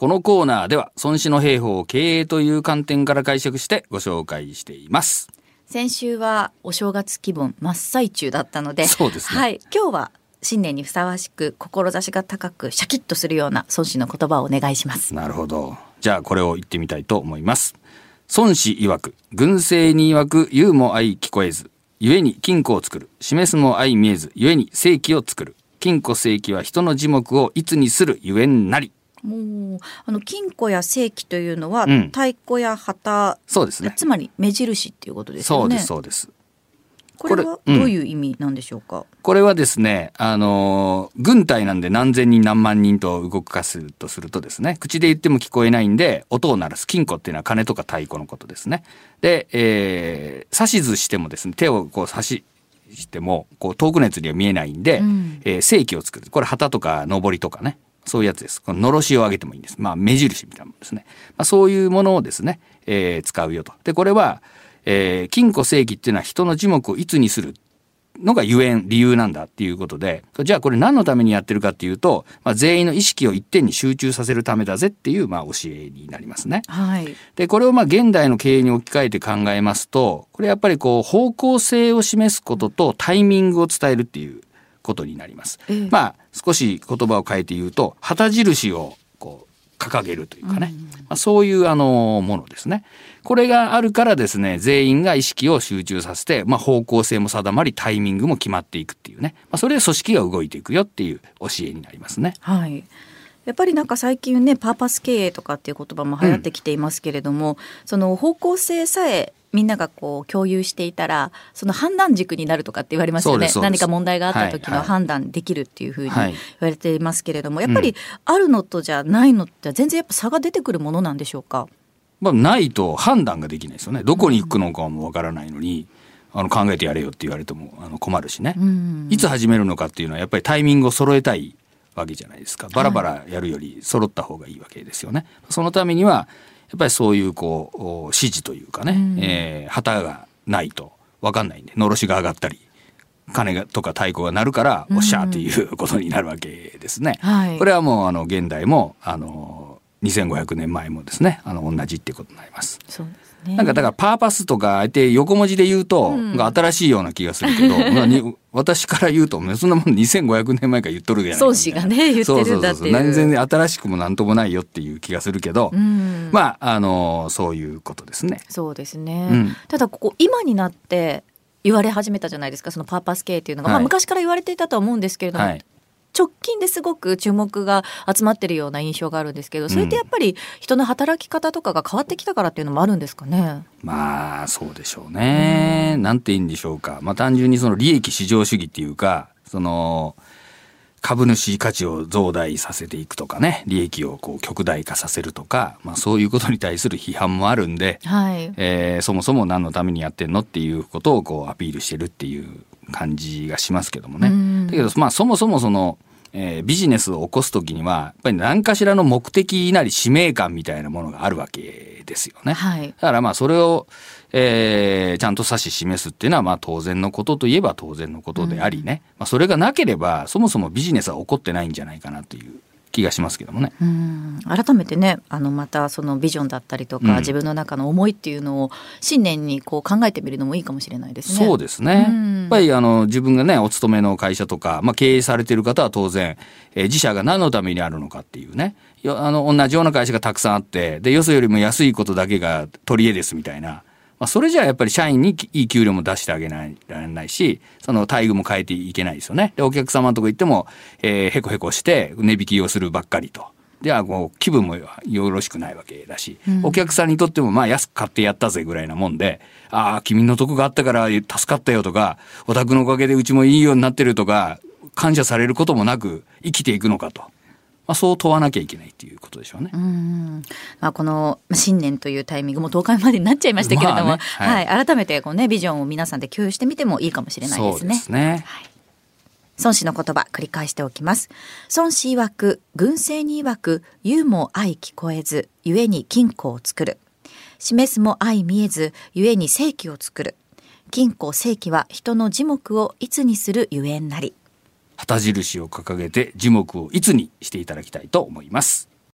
このコーナーでは孫子の兵法を経営という観点から解釈してご紹介しています。先週はお正月気分真っ最中だったのでそうですねはい、今日は新年にふさわしく志が高くシャキッとするような孫子の言葉をお願いしますなるほど。じゃあこれを言ってみたいと思います。孫子曰く、軍政に曰く、言うも相聞こえず、故に金庫を作る。示すも相見えず、故に正規を作る。金庫正規は人の耳目をいつにするゆえんなり。もうあの金庫や正規というのは、うん太鼓や旗そうですね。つまり目印っていうことですよねそうです、そうです。これはどういう意味なんでしょうか、これはですね、あのー軍隊なんで何千人何万人と動かすとするとですね、口で言っても聞こえないんで、音を鳴らす金庫っていうのは鐘とか太鼓のことですね。で、えー指図してもですね、手をこう指ししても、こう遠くのやつには見えないんで、うんえー正規を作る。これ旗とか上りとかね、そういうやつです。こののろしを上げてもいいんです。まあ目印みたいなものですね。まあそういうものをですね、えー使うよと。で、これは、えー金庫正規っていうのは人の耳目をいつにするのがゆえん、理由なんだっていうことで、じゃあこれ何のためにやってるかっていうと、まあ、全員の意識を一点に集中させるためだぜっていう、まあ、教えになりますね。はいで、これをまあ、現代の経営に置き換えて考えますと、これやっぱりこう、方向性を示すこととタイミングを伝えるっていうことになります。ええまあ、少し言葉を変えて言うと、旗印をこう、掲げるというかね、まあ、そういうあのものですね。これがあるからですね、全員が意識を集中させて、まあ、方向性も定まり、タイミングも決まっていくっていうね、まあ、それで組織が動いていくよっていう教えになりますね。はいやっぱりなんか最近ねパーパス経営とかっていう言葉も流行ってきていますけれども、その方向性さえみんながこう共有していたらその判断軸になるとかって言われますよね何か問題があった時のはいはい判断できるっていうふうに言はいわれていますけれども、やっぱりあるのとじゃないのって全然やっぱ差が出てくるものなんでしょうか？まあ、ないと判断ができないですよね。どこに行くのかもわからないのに、あの考えてやれよって言われてもあの困るしね、うんいつ始めるのかっていうのはやっぱりタイミングを揃えたいわけじゃないですか。バラバラやるより揃った方がいいわけですよね。そのためには、やっぱりそういうこう、お指示というかね、うん。えー旗がないとわかんないんで、のろしが上がったり、鐘がとか太鼓が鳴るから、おっしゃーっていうことになるわけですね。はい。これはもうあの現代も、あの、2500年前もですね、あの、同じってことになります。そうですね。なんかだからパーパスとかあえて横文字で言うと、うん。が新しいような気がするけど、まあに私から言うとそんなもん2500年前から言っとるじゃない孫子がね言ってるんだっていうそうそう。そうそう。全然新しくもなんともないよっていう気がするけど、うん。まああのそういうことですね。そうですね、うん。ただここ今になって言われ始めたじゃないですかそのパーパス系っていうのが、まあ、はい昔から言われていたとは思うんですけれども、はい直近ですごく注目が集まってるような印象があるんですけどそれってやっぱり人の働き方とかが変わってきたからっていうのもあるんですかね？まあそうでしょうね。なんて言うんでしょうか。まあ単純にその利益至上主義っていうか、その株主価値を増大させていくとかね、利益をこう極大化させるとか、まあそういうことに対する批判もあるんで、はい、えーそもそも何のためにやってんのっていうことをこうアピールしてるっていう感じがしますけどもね。うんだけどまあそもそもその、えービジネスを起こすときには、やっぱり何かしらの目的なり使命感みたいなものがあるわけですよね。はい。だからまあそれを、えーちゃんと指し示すっていうのはまあ当然のことといえば当然のことでありね、まあそれがなければそもそもビジネスは起こってないんじゃないかなという気がしますけどもね。うん改めてねあのまたそのビジョンだったりとか、うん自分の中の思いっていうのを新年にこう考えてみるのもいいかもしれないですね。そうですね。うんやっぱりあの自分がね、お勤めの会社とか、まあ経営されている方は当然、えー自社が何のためにあるのかっていうね、よあの同じような会社がたくさんあって、で、よそよりも安いことだけが取り柄ですみたいな。まあ、それじゃあやっぱり社員にいい給料も出してあげないられないし、その待遇も変えていけないですよね。で、お客様のとこ行っても、えーへこへこして値引きをするばっかりと。では、こう、気分もよろしくないわけだし、うんお客さんにとっても、まあ、安く買ってやったぜぐらいなもんで、ああ、君のとこがあったから助かったよとか、お宅のおかげでうちもいいようになってるとか、感謝されることもなく生きていくのかと。まあ、そう問わなきゃいけないっていうことでしょうね。うんまあ、このまあ新年というタイミングも10日までになっちゃいましたけれども、まあねははいい改めてこう、ね、ビジョンを皆さんで共有してみてもいいかもしれないですね。そうですね。孫子の言葉繰り返しておきます。孫子曰く、軍政に曰く、言うも相聞こえず、故に金庫を作る。示すも相見えず、故に正規を作る。金庫正規は人の耳目をいつにするゆえんなり。旗印を掲げて樹木をいつにしていただきたいと思います。